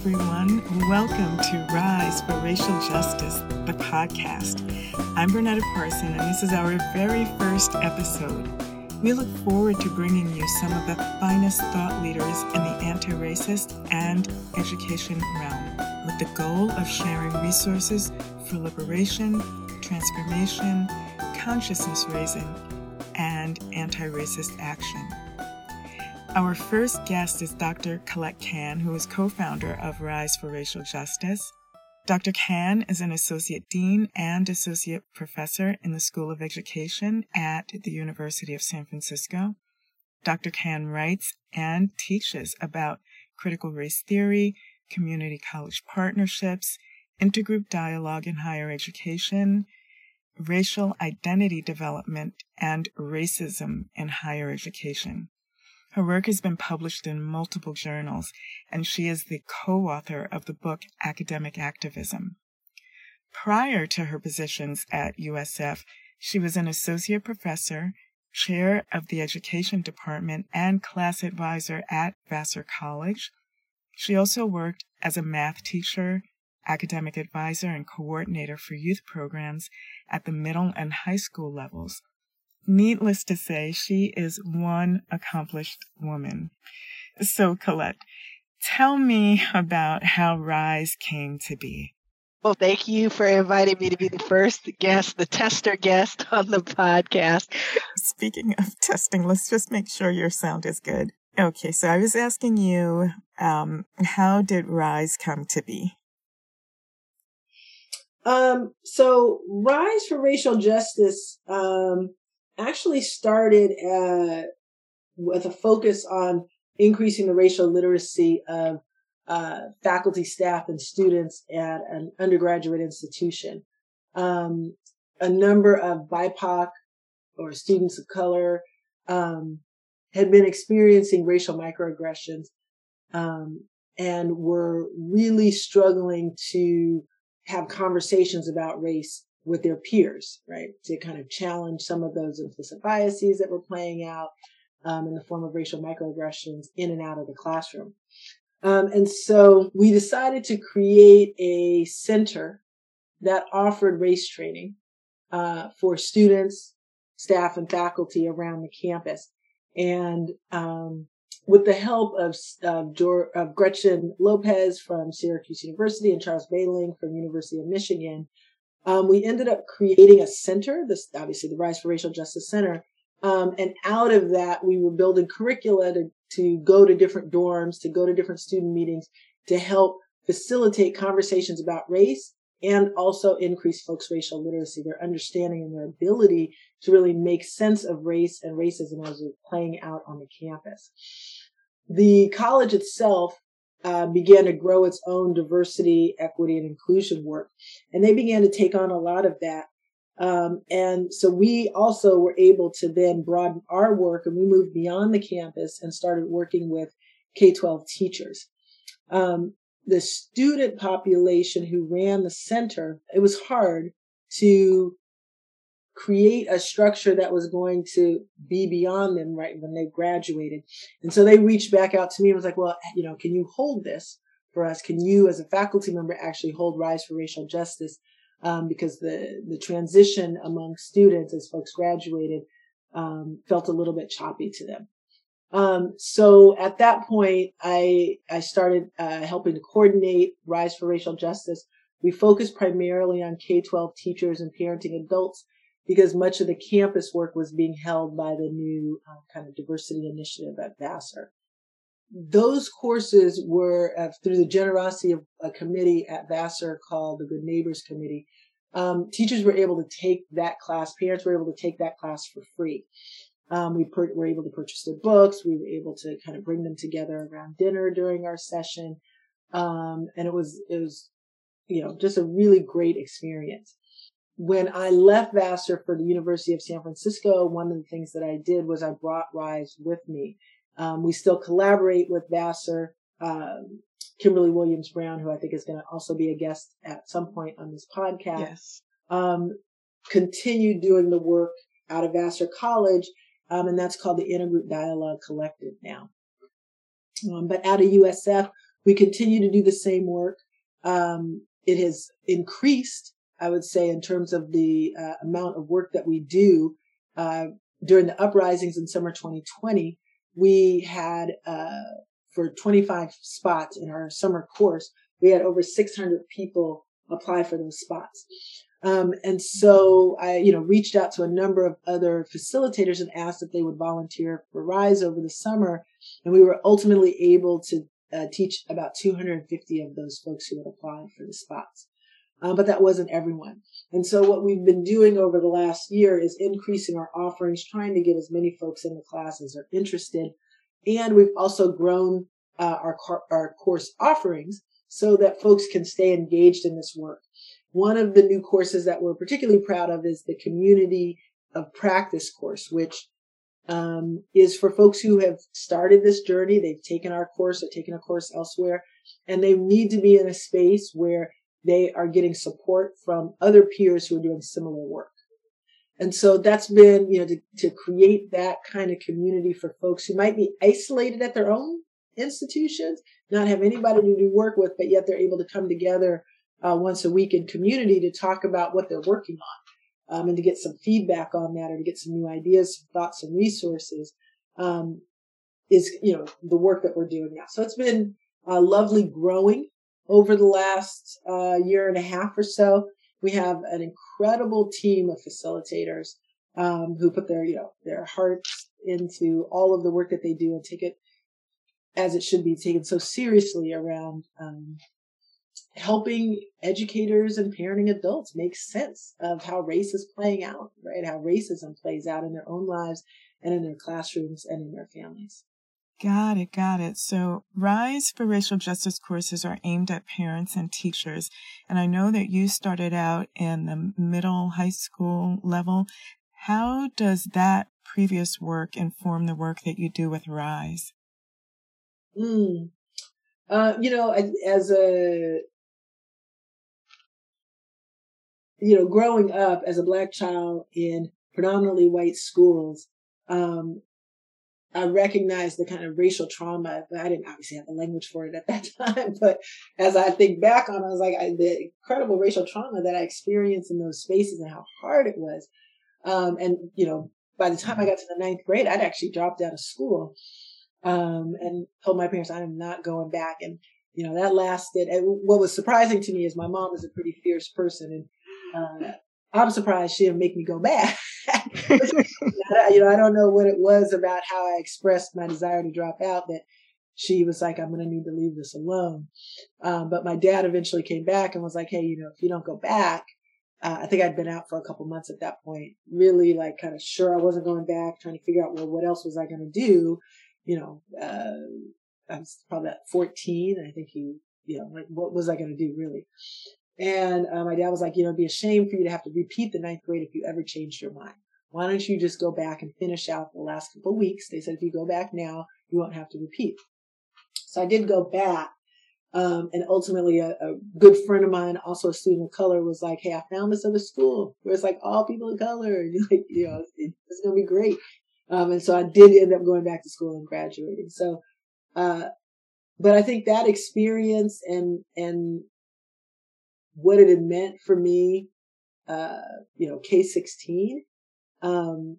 everyone. Welcome to Rise for Racial Justice, the podcast. I'm Bernetta Parson, and this is our very first episode. We look forward to bringing you some of the finest thought leaders in the anti racist and education realm with the goal of sharing resources for liberation, transformation, consciousness raising, and anti racist action. Our first guest is Dr. Colette Cann, who is co founder of Rise for Racial Justice. Dr. Cann is an associate dean and associate professor in the School of Education at the University of San Francisco. Dr. Cann writes and teaches about critical race theory, community college partnerships, intergroup dialogue in higher education, racial identity development, and racism in higher education. Her work has been published in multiple journals, and she is the co author of the book Academic Activism. Prior to her positions at USF, she was an associate professor, chair of the education department, and class advisor at Vassar College. She also worked as a math teacher, academic advisor, and coordinator for youth programs at the middle and high school levels. Needless to say, she is one accomplished woman. So, Colette, tell me about how Rise came to be. Well, thank you for inviting me to be the first guest, the tester guest on the podcast. Speaking of testing, let's just make sure your sound is good. Okay, so I was asking you, um, how did Rise come to be? Um, so Rise for Racial Justice um, actually started uh, with a focus on increasing the racial literacy of uh, faculty, staff, and students at an undergraduate institution. Um, a number of BIPOC or students of color um, had been experiencing racial microaggressions um, and were really struggling to have conversations about race with their peers, right? To kind of challenge some of those implicit biases that were playing out um, in the form of racial microaggressions in and out of the classroom. Um, and so we decided to create a center that offered race training uh, for students, staff, and faculty around the campus. And um, with the help of, of, of Gretchen Lopez from Syracuse University and Charles Behling from University of Michigan, um, we ended up creating a center, this obviously the Rise for Racial Justice Center. Um, and out of that, we were building curricula to, to go to different dorms, to go to different student meetings, to help facilitate conversations about race and also increase folks' racial literacy, their understanding and their ability to really make sense of race and racism as it's playing out on the campus. The college itself uh, began to grow its own diversity, equity, and inclusion work. And they began to take on a lot of that. Um, and so we also were able to then broaden our work and we moved beyond the campus and started working with K 12 teachers. Um, the student population who ran the center, it was hard to create a structure that was going to be beyond them right when they graduated. And so they reached back out to me and was like, well, you know, can you hold this for us? Can you as a faculty member actually hold Rise for Racial Justice? Um, because the, the transition among students as folks graduated, um, felt a little bit choppy to them. Um, so at that point, I, I started, uh, helping to coordinate Rise for Racial Justice. We focused primarily on K-12 teachers and parenting adults because much of the campus work was being held by the new uh, kind of diversity initiative at Vassar. Those courses were uh, through the generosity of a committee at Vassar called the Good Neighbors Committee. Um, teachers were able to take that class, parents were able to take that class for free. Um, we per- were able to purchase their books. We were able to kind of bring them together around dinner during our session. Um, and it was, it was, you know, just a really great experience when I left Vassar for the University of San Francisco, one of the things that I did was I brought Rise with me. Um, we still collaborate with Vassar. Um, Kimberly Williams Brown, who I think is going to also be a guest at some point on this podcast, yes. um, continued doing the work out of Vassar College, um, and that's called the Intergroup Dialogue Collective now. Um, but out of USF, we continue to do the same work. Um, it has increased, I would say, in terms of the uh, amount of work that we do. Uh, during the uprisings in summer 2020, we had, uh, for 25 spots in our summer course, we had over 600 people apply for those spots. Um, and so I, you know, reached out to a number of other facilitators and asked if they would volunteer for Rise over the summer. And we were ultimately able to uh, teach about 250 of those folks who had applied for the spots. Uh, but that wasn't everyone. And so what we've been doing over the last year is increasing our offerings, trying to get as many folks in the class as are interested. And we've also grown uh, our, our course offerings so that folks can stay engaged in this work. One of the new courses that we're particularly proud of is the Community of Practice course, which um, is for folks who have started this journey. They've taken our course or taken a course elsewhere, and they need to be in a space where they are getting support from other peers who are doing similar work. And so that's been, you know, to, to create that kind of community for folks who might be isolated at their own institutions, not have anybody to do work with, but yet they're able to come together uh, once a week in community to talk about what they're working on um, and to get some feedback on that or to get some new ideas, thoughts, and resources um, is, you know, the work that we're doing now. So it's been uh, lovely growing over the last uh, year and a half or so. We have an incredible team of facilitators um, who put their, you know, their hearts into all of the work that they do and take it as it should be taken so seriously around um, helping educators and parenting adults make sense of how race is playing out, right? How racism plays out in their own lives and in their classrooms and in their families. Got it, got it. So, Rise for Racial Justice courses are aimed at parents and teachers. And I know that you started out in the middle high school level. How does that previous work inform the work that you do with Rise? Mm. Uh, you know, as a you know, growing up as a black child in predominantly white schools, um, I recognize the kind of racial trauma. I didn't obviously have the language for it at that time, but as I think back on, it, I was like I, the incredible racial trauma that I experienced in those spaces and how hard it was. Um, and you know, by the time I got to the ninth grade, I'd actually dropped out of school um, and told my parents I am not going back. And you know, that lasted. And what was surprising to me is my mom is a pretty fierce person, and uh, I'm surprised she didn't make me go back. you know, I don't know what it was about how I expressed my desire to drop out that she was like, I'm going to need to leave this alone. Um, but my dad eventually came back and was like, Hey, you know, if you don't go back, uh, I think I'd been out for a couple months at that point, really like kind of sure I wasn't going back, trying to figure out, well, what else was I going to do? You know, uh, I was probably at 14. I think he, you know, like what was I going to do really? And uh, my dad was like, you know, it'd be a shame for you to have to repeat the ninth grade if you ever changed your mind. Why don't you just go back and finish out the last couple of weeks? They said, if you go back now, you won't have to repeat. So I did go back. Um, and ultimately a, a, good friend of mine, also a student of color, was like, Hey, I found this other school where it's like all people of color. And you're like, you know, it, it's going to be great. Um, and so I did end up going back to school and graduating. So, uh, but I think that experience and, and what it had meant for me, uh, you know, K-16 um,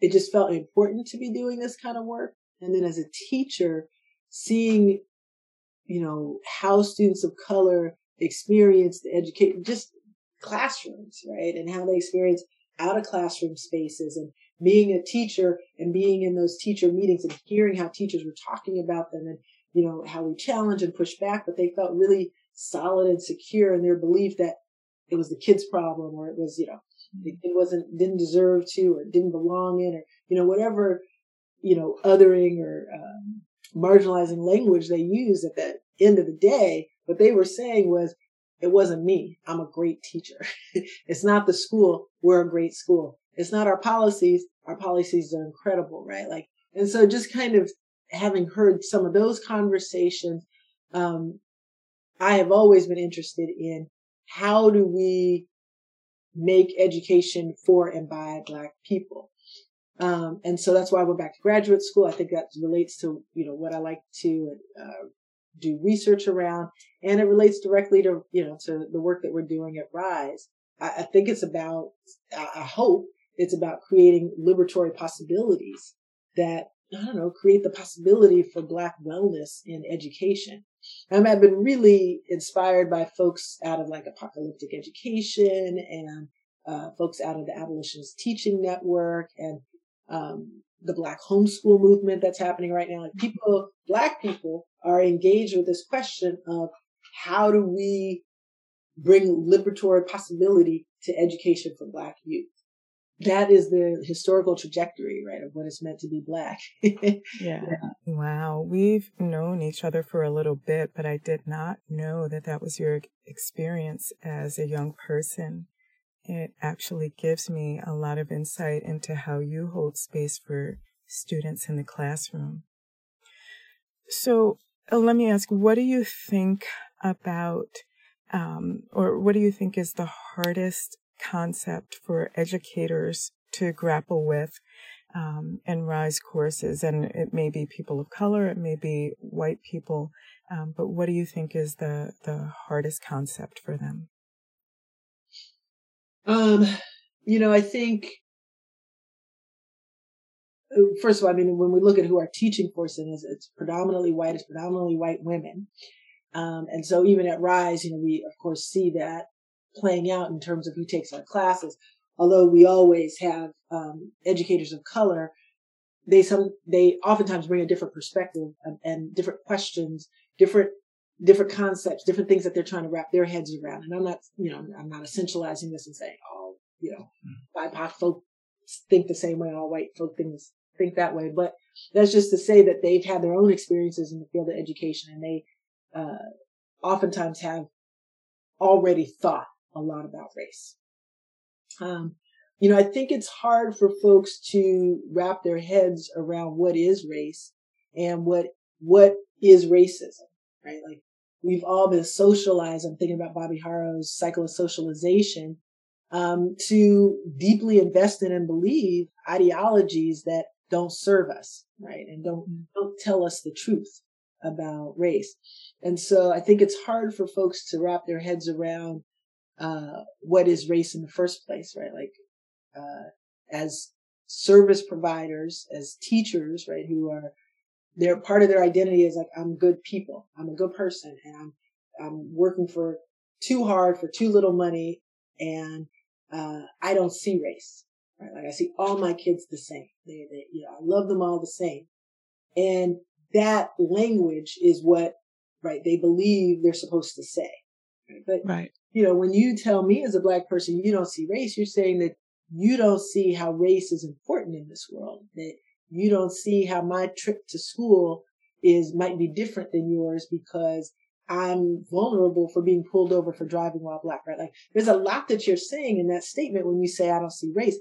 it just felt important to be doing this kind of work. And then as a teacher, seeing, you know, how students of color experience the education, just classrooms, right? And how they experience out of classroom spaces and being a teacher and being in those teacher meetings and hearing how teachers were talking about them and, you know, how we challenge and push back, but they felt really solid and secure in their belief that it was the kid's problem or it was, you know, it wasn't didn't deserve to or didn't belong in or you know whatever you know othering or um, marginalizing language they used at the end of the day what they were saying was it wasn't me. I'm a great teacher. It's not the school. We're a great school. It's not our policies. Our policies are incredible right? Like and so just kind of having heard some of those conversations um, i have always been interested in how do we make education for and by Black people. Um, and so that's why I went back to graduate school. I think that relates to, you know, what I like to uh, do research around, and it relates directly to you know to the work that we're doing at Rise. I, I think it's about, I hope it's about creating liberatory possibilities that I don't know, create the possibility for Black wellness in education. Um, I've been really inspired by folks out of like apocalyptic education and uh, folks out of the abolitionist teaching network and um, the Black homeschool movement that's happening right now. Like people, Black people, are engaged with this question of how do we bring liberatory possibility to education for Black youth that is the historical trajectory, right, of what it's meant to be black. yeah. yeah. Wow. We've known each other for a little bit, but I did not know that that was your experience as a young person. It actually gives me a lot of insight into how you hold space for students in the classroom. So uh, let me ask, what do you think about, um, or what do you think is the hardest concept for educators to grapple with um, and rise courses. And it may be people of color, it may be white people. Um, but what do you think is the, the hardest concept for them? Um, you know, I think uh, first of all, I mean, when we look at who our teaching force is, it's predominantly white, it's predominantly white women. Um, and so even at Rise, you know, we of course see that playing out in terms of who takes our classes. Although we always have um, educators of color, they some they oftentimes bring a different perspective and, and different questions, different different concepts, different things that they're trying to wrap their heads around. And I'm not, you know, I'm not essentializing this and saying, oh, you know, mm. BIPOC folk think the same way, all white folk think, think that way. But that's just to say that they've had their own experiences in the field of education and they uh, oftentimes have already thought a lot about race. Um, you know, I think it's hard for folks to wrap their heads around what is race and what what is racism, right? Like we've all been socialized. I'm thinking about Bobbie Harro's cycle of socialization um, to deeply invest in and believe ideologies that don't serve us, right, and don't mm. don't tell us the truth about race. And so I think it's hard for folks to wrap their heads around uh, what is race in the first place, right? Like, uh, as service providers, as teachers, right, who are, they're part of their identity is like, I'm good people. I'm a good person and I'm, I'm working for too hard for too little money and, uh, I don't see race, right? Like I see all my kids the same. They, they, you know, I love them all the same. And that language is what, right, they believe they're supposed to say. But right you know, when you tell me as a black person you don't see race, you're saying that you don't see how race is important in this world, that you don't see how my trip to school is might be different than yours because I'm vulnerable for being pulled over for driving while black, right? Like there's a lot that you're saying in that statement when you say I don't see race.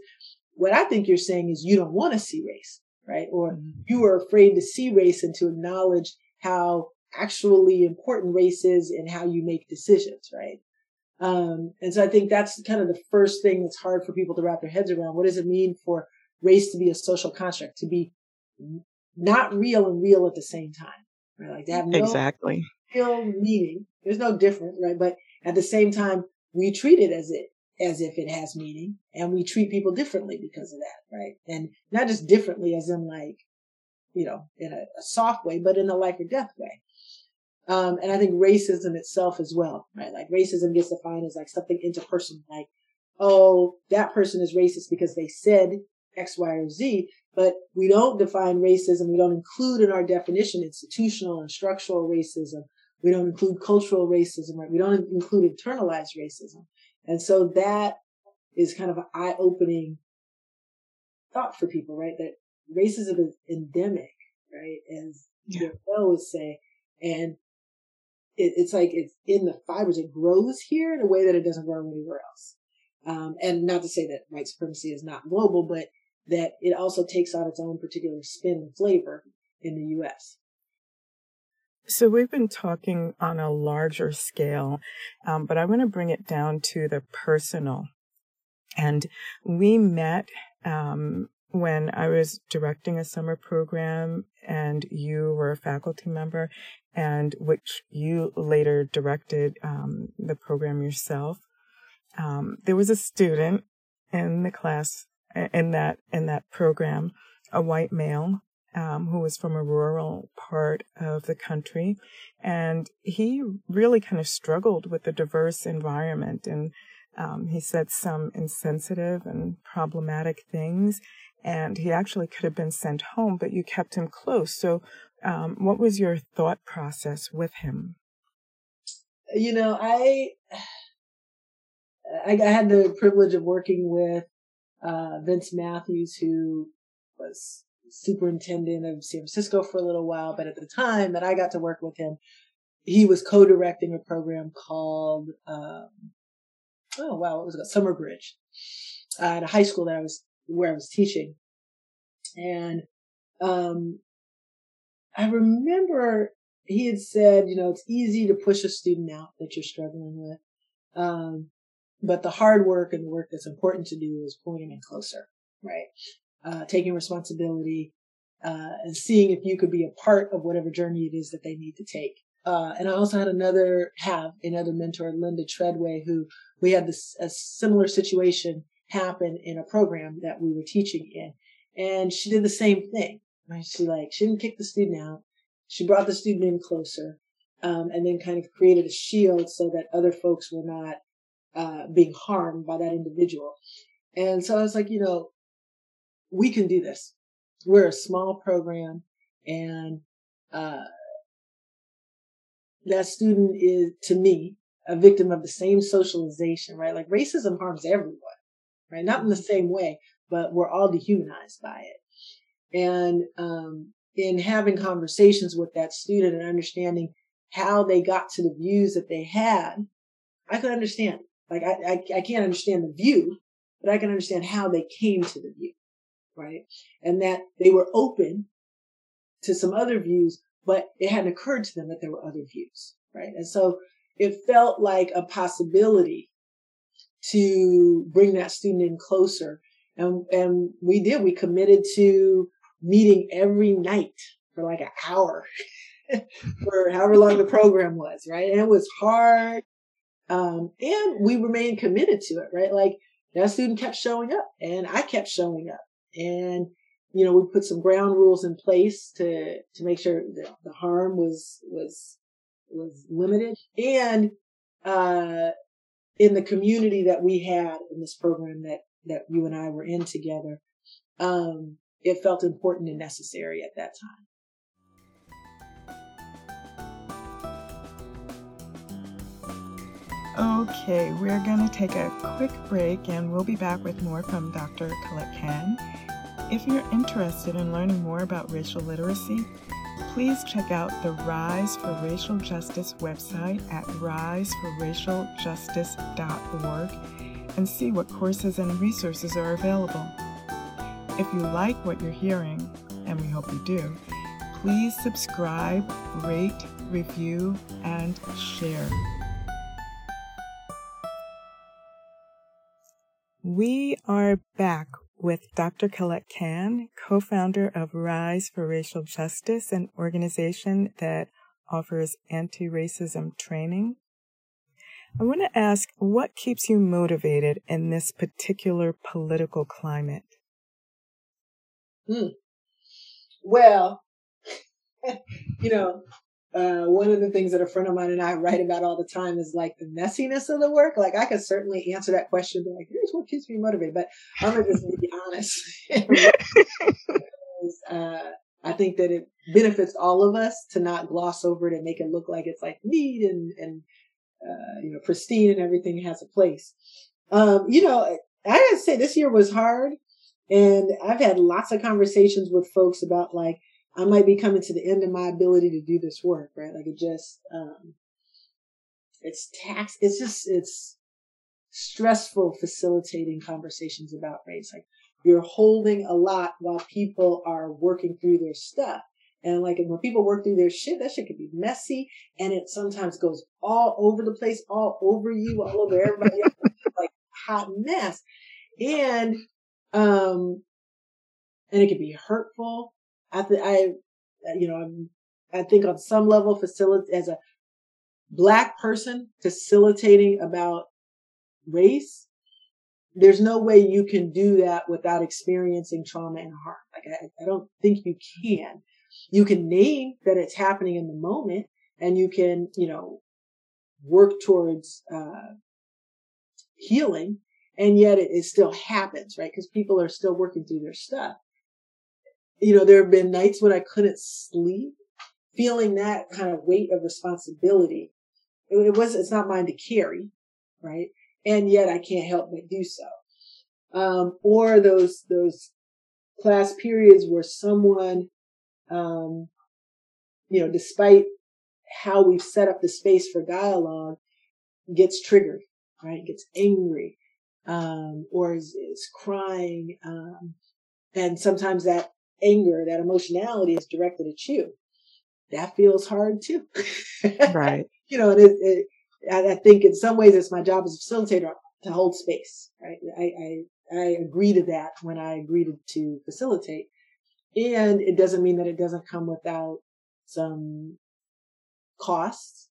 What I think you're saying is you don't want to see race, right? Or mm-hmm. you are afraid to see race and to acknowledge how actually important race is and how you make decisions, right? Um, and so I think that's kind of the first thing that's hard for people to wrap their heads around. What does it mean for race to be a social construct, to be not real and real at the same time, right? Like to have no exactly real meaning. There's no difference, right? But at the same time, we treat it as it as if it has meaning, and we treat people differently because of that, right? And not just differently as in like, you know, in a, a soft way, but in a life or death way. Um, and I think racism itself as well, right? Like racism gets defined as like something interpersonal, like, oh, that person is racist because they said X, Y, or Z, but we don't define racism. We don't include in our definition institutional and structural racism. We don't include cultural racism, right? We don't include internalized racism. And so that is kind of an eye opening thought for people, right? That racism is endemic, right? As yeah. would say. And it, it's like it's in the fibers. It grows here in a way that it doesn't grow anywhere else. Um, and not to say that white supremacy is not global, but that it also takes on its own particular spin and flavor in the U.S. So we've been talking on a larger scale, um, but I want to bring it down to the personal. And we met um, when I was directing a summer program and you were a faculty member and which you later directed um, the program yourself. Um, there was a student in the class in that in that program, a white male um, who was from a rural part of the country, and he really kind of struggled with the diverse environment and. Um, he said some insensitive and problematic things, and he actually could have been sent home, but you kept him close. So, um, what was your thought process with him? You know, I, I, had the privilege of working with uh, Vince Matthews, who was superintendent of San Francisco for a little while, but at the time that I got to work with him, he was co-directing a program called, um, oh wow, what was it? Summer Bridge uh, at a high school that I was where I was teaching. And, um, I remember he had said, you know, it's easy to push a student out that you're struggling with. Um, but the hard work and the work that's important to do is pulling them in closer, right? Uh, taking responsibility, uh, and seeing if you could be a part of whatever journey it is that they need to take. Uh, and I also had another, have another mentor, Linda Treadway, who we had this, a similar situation happen in a program that we were teaching in. And she did the same thing, right? She like, she didn't kick the student out. She brought the student in closer, um, and then kind of created a shield so that other folks were not, uh, being harmed by that individual. And so I was like, you know, we can do this. We're a small program and, uh, that student is to me a victim of the same socialization, right? Like racism harms everyone right? Not in the same way, but we're all dehumanized by it. And um, in having conversations with that student and understanding how they got to the views that they had, I could understand. Like I, I, I can't understand the view, but I can understand how they came to the view, right? And that they were open to some other views, but it hadn't occurred to them that there were other views, right? And so it felt like a possibility to bring that student in closer. And, and we did, we committed to meeting every night for like an hour for however long the program was, right? And it was hard. Um, and we remained committed to it, right? Like that student kept showing up and I kept showing up and, you know, we put some ground rules in place to, to make sure that the harm was, was, was limited and, uh, in the community that we had in this program that that you and I were in together, um, it felt important and necessary at that time. Okay, we're going to take a quick break and we'll be back with more from Dr. Colette Cann. If you're interested in learning more about racial literacy, please check out the Rise for Racial Justice website at riseforracialjustice.org and see what courses and resources are available. If you like what you're hearing, and we hope you do, please subscribe, rate, review, and share. We are back with Dr. Colette Cann, co founder of Rise for Racial Justice, an organization that offers anti racism training. I want to ask what keeps you motivated in this particular political climate? Hmm. Well, you know, uh, one of the things that a friend of mine and I write about all the time is like the messiness of the work. Like I could certainly answer that question, be like, here's what keeps me motivated. But I'm gonna just be honest. uh, I think that it benefits all of us to not gloss over it and make it look like it's like neat and and uh, you know pristine and everything has a place. Um, you know, I gotta say this year was hard, and I've had lots of conversations with folks about like I might be coming to the end of my ability to do this work, right? Like it just, um, it's tax, it's just, it's stressful facilitating conversations about race. Like you're holding a lot while people are working through their stuff. And like when people work through their shit, that shit can be messy and it sometimes goes all over the place, all over you, all over everybody like hot mess. And um and it can be hurtful I, th- I, you know, I'm I think on some level, facilitate as a black person facilitating about race, there's no way you can do that without experiencing trauma and harm. Like I, I don't think you can. You can name that it's happening in the moment and you can, you know, work towards, uh, healing. And yet it, it still happens, right? Because people are still working through their stuff. You know, there have been nights when I couldn't sleep, feeling that kind of weight of responsibility. It, it was, it's not mine to carry, right? And yet I can't help but do so. Um, or those, those class periods where someone, um, you know, despite how we've set up the space for dialogue, gets triggered, right? Gets angry, um, or is, is crying. Um, and sometimes that anger, that emotionality is directed at you. That feels hard too. right. you know, and it, it, I, I think in some ways it's my job as a facilitator to hold space, right? I, I, I agree to that when I agree to, to facilitate. And it doesn't mean that it doesn't come without some costs.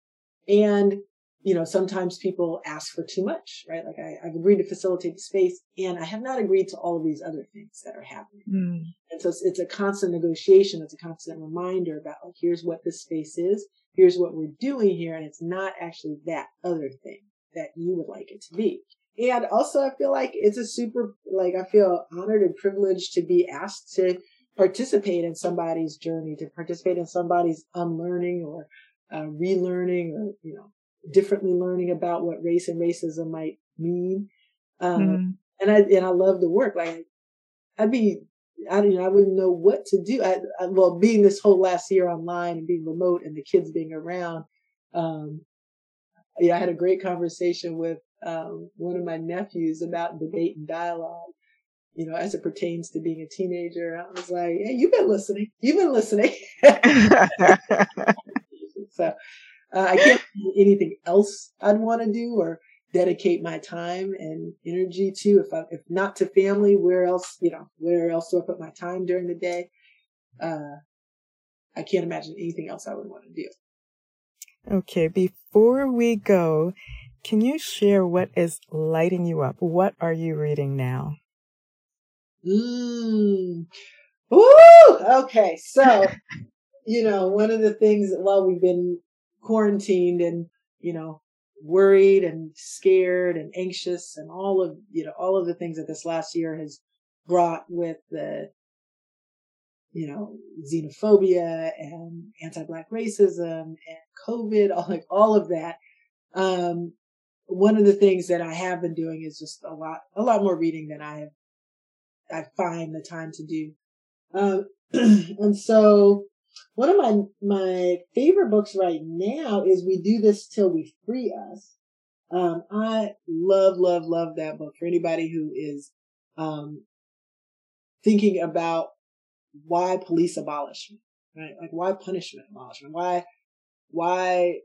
And, you know, sometimes people ask for too much, right? Like I, have agreed to facilitate the space and I have not agreed to all of these other things that are happening. Mm. And so it's, it's a constant negotiation. It's a constant reminder about like, here's what this space is. Here's what we're doing here. And it's not actually that other thing that you would like it to be. And also I feel like it's a super, like I feel honored and privileged to be asked to participate in somebody's journey, to participate in somebody's unlearning or uh, relearning or, you know, differently learning about what race and racism might mean. Um, mm. and I, and I love the work. Like I'd be, I you know, I wouldn't know what to do. I, I, well, being this whole last year online and being remote and the kids being around, um, yeah, I had a great conversation with um, one of my nephews about debate and dialogue, you know, as it pertains to being a teenager. I was like, hey, you've been listening. You've been listening. so uh, I can't do anything else I'd want to do or dedicate my time and energy to. If I, if not to family, where else, you know, where else do I put my time during the day? Uh, I can't imagine anything else I would want to do. Okay. Before we go, can you share what is lighting you up? What are you reading now? Mm. Woo! Okay. So, you know, one of the things, while we've been quarantined and, you know, worried and scared and anxious and all of, you know, all of the things that this last year has brought with the, you know, xenophobia and anti-black racism and COVID, all like all of that. Um, one of the things that I have been doing is just a lot, a lot more reading than I have, I find the time to do. Um, and so one of my, my favorite books right now is We Do This Till We Free Us. Um, I love, love, love that book for anybody who is, um, thinking about why police abolishment, right? Like why punishment abolishment? Why, why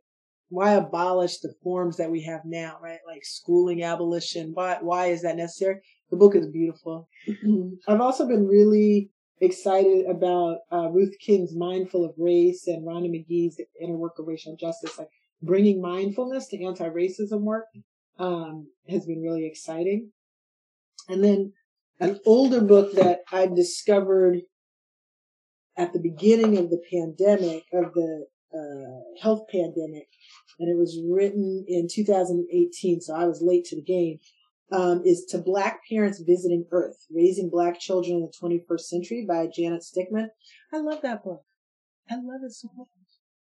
why abolish the forms that we have now, right? Like schooling abolition. Why, why is that necessary? The book is beautiful. I've also been really excited about uh, Ruth King's Mindful of Race and Rhonda Magee's Inner Work of Racial Justice. Like bringing mindfulness to anti-racism work um, has been really exciting. And then an older book that I discovered at the beginning of the pandemic, of the uh, health pandemic, and it was written in 2018, so I was late to the game, um, is To Black Parents Visiting Earth, Raising Black Children in the 21st Century by Janet Stickmon. I love that book. I love it so much.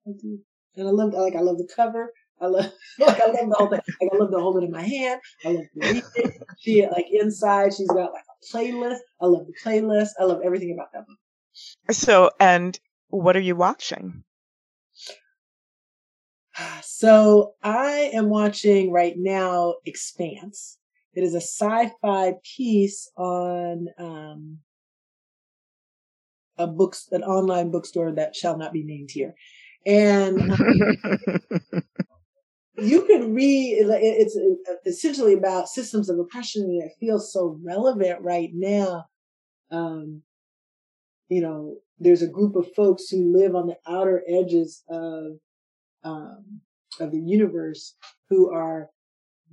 I do. And I love, like, I love the cover. I love, like, I love the whole thing. Like, I love to hold it in my hand. I love to read it. She, like, inside, she's got, like, a playlist. I love the playlist. I love everything about that book. So, and what are you watching? So I am watching right now Expanse. It is a sci-fi piece on um, a books an online bookstore that shall not be named here, and um, you can read. It's essentially about systems of oppression, and it feels so relevant right now. Um, you know, there's a group of folks who live on the outer edges of, um, of the universe who are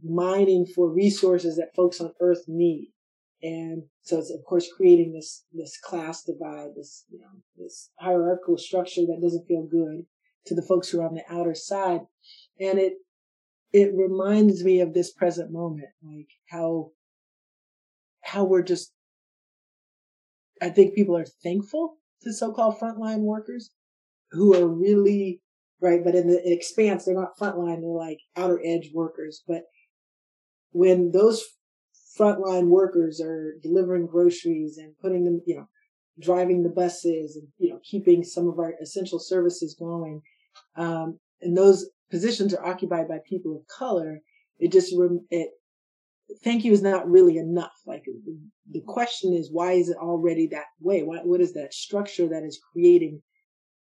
mining for resources that folks on earth need. And so it's of course creating this, this class divide, this, you know, this hierarchical structure that doesn't feel good to the folks who are on the outer side. And it, it reminds me of this present moment, like how, how we're just, I think people are thankful to so-called frontline workers who are really, right, but in the expanse, they're not frontline, they're like outer edge workers. But when those frontline workers are delivering groceries and putting them, you know, driving the buses and, you know, keeping some of our essential services going, um, and those positions are occupied by people of color, it just, it, thank you is not really enough. Like the question is, why is it already that way? What, what is that structure that is creating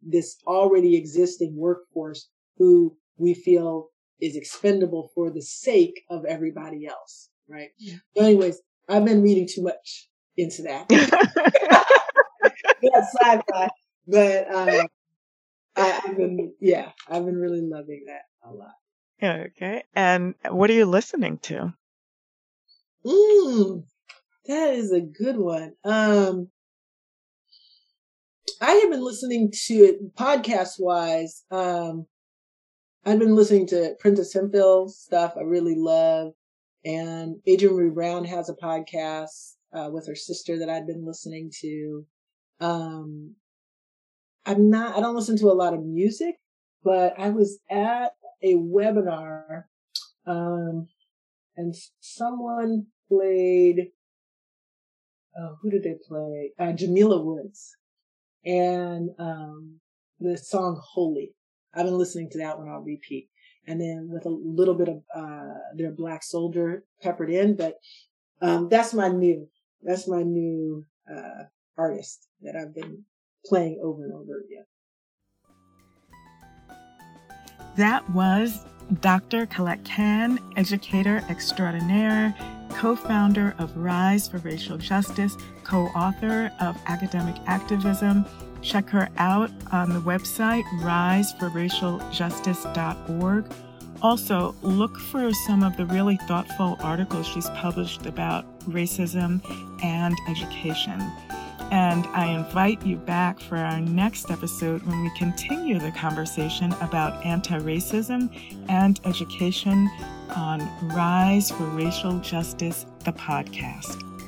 this already existing workforce who we feel is expendable for the sake of everybody else? Right. Yeah. So anyways, I've been reading too much into that. That's sci-fi, but um, I, have been, yeah, I've been really loving that a lot. Okay. And what are you listening to? Mm, that is a good one. Um, I have been listening to it podcast wise. Um, I've been listening to Prentis Hemphill stuff I really love. And Adrienne Maree Brown has a podcast uh, with her sister that I've been listening to. Um, I'm not, I don't listen to a lot of music, but I was at a webinar, um, and someone played, oh, who did they play? Uh, Jamila Woods and, um, the song Holy. I've been listening to that one on repeat. And then with a little bit of, uh, their Black Soldier peppered in, but, um, that's my new, that's my new, uh, artist that I've been playing over and over again. That was Dr. Colette Cann, educator extraordinaire, co founder of Rise for Racial Justice, co author of Academic Activism. Check her out on the website riseforracialjustice.org. Also, look for some of the really thoughtful articles she's published about racism and education. And I invite you back for our next episode when we continue the conversation about anti racism and education on Rise for Racial Justice, the podcast.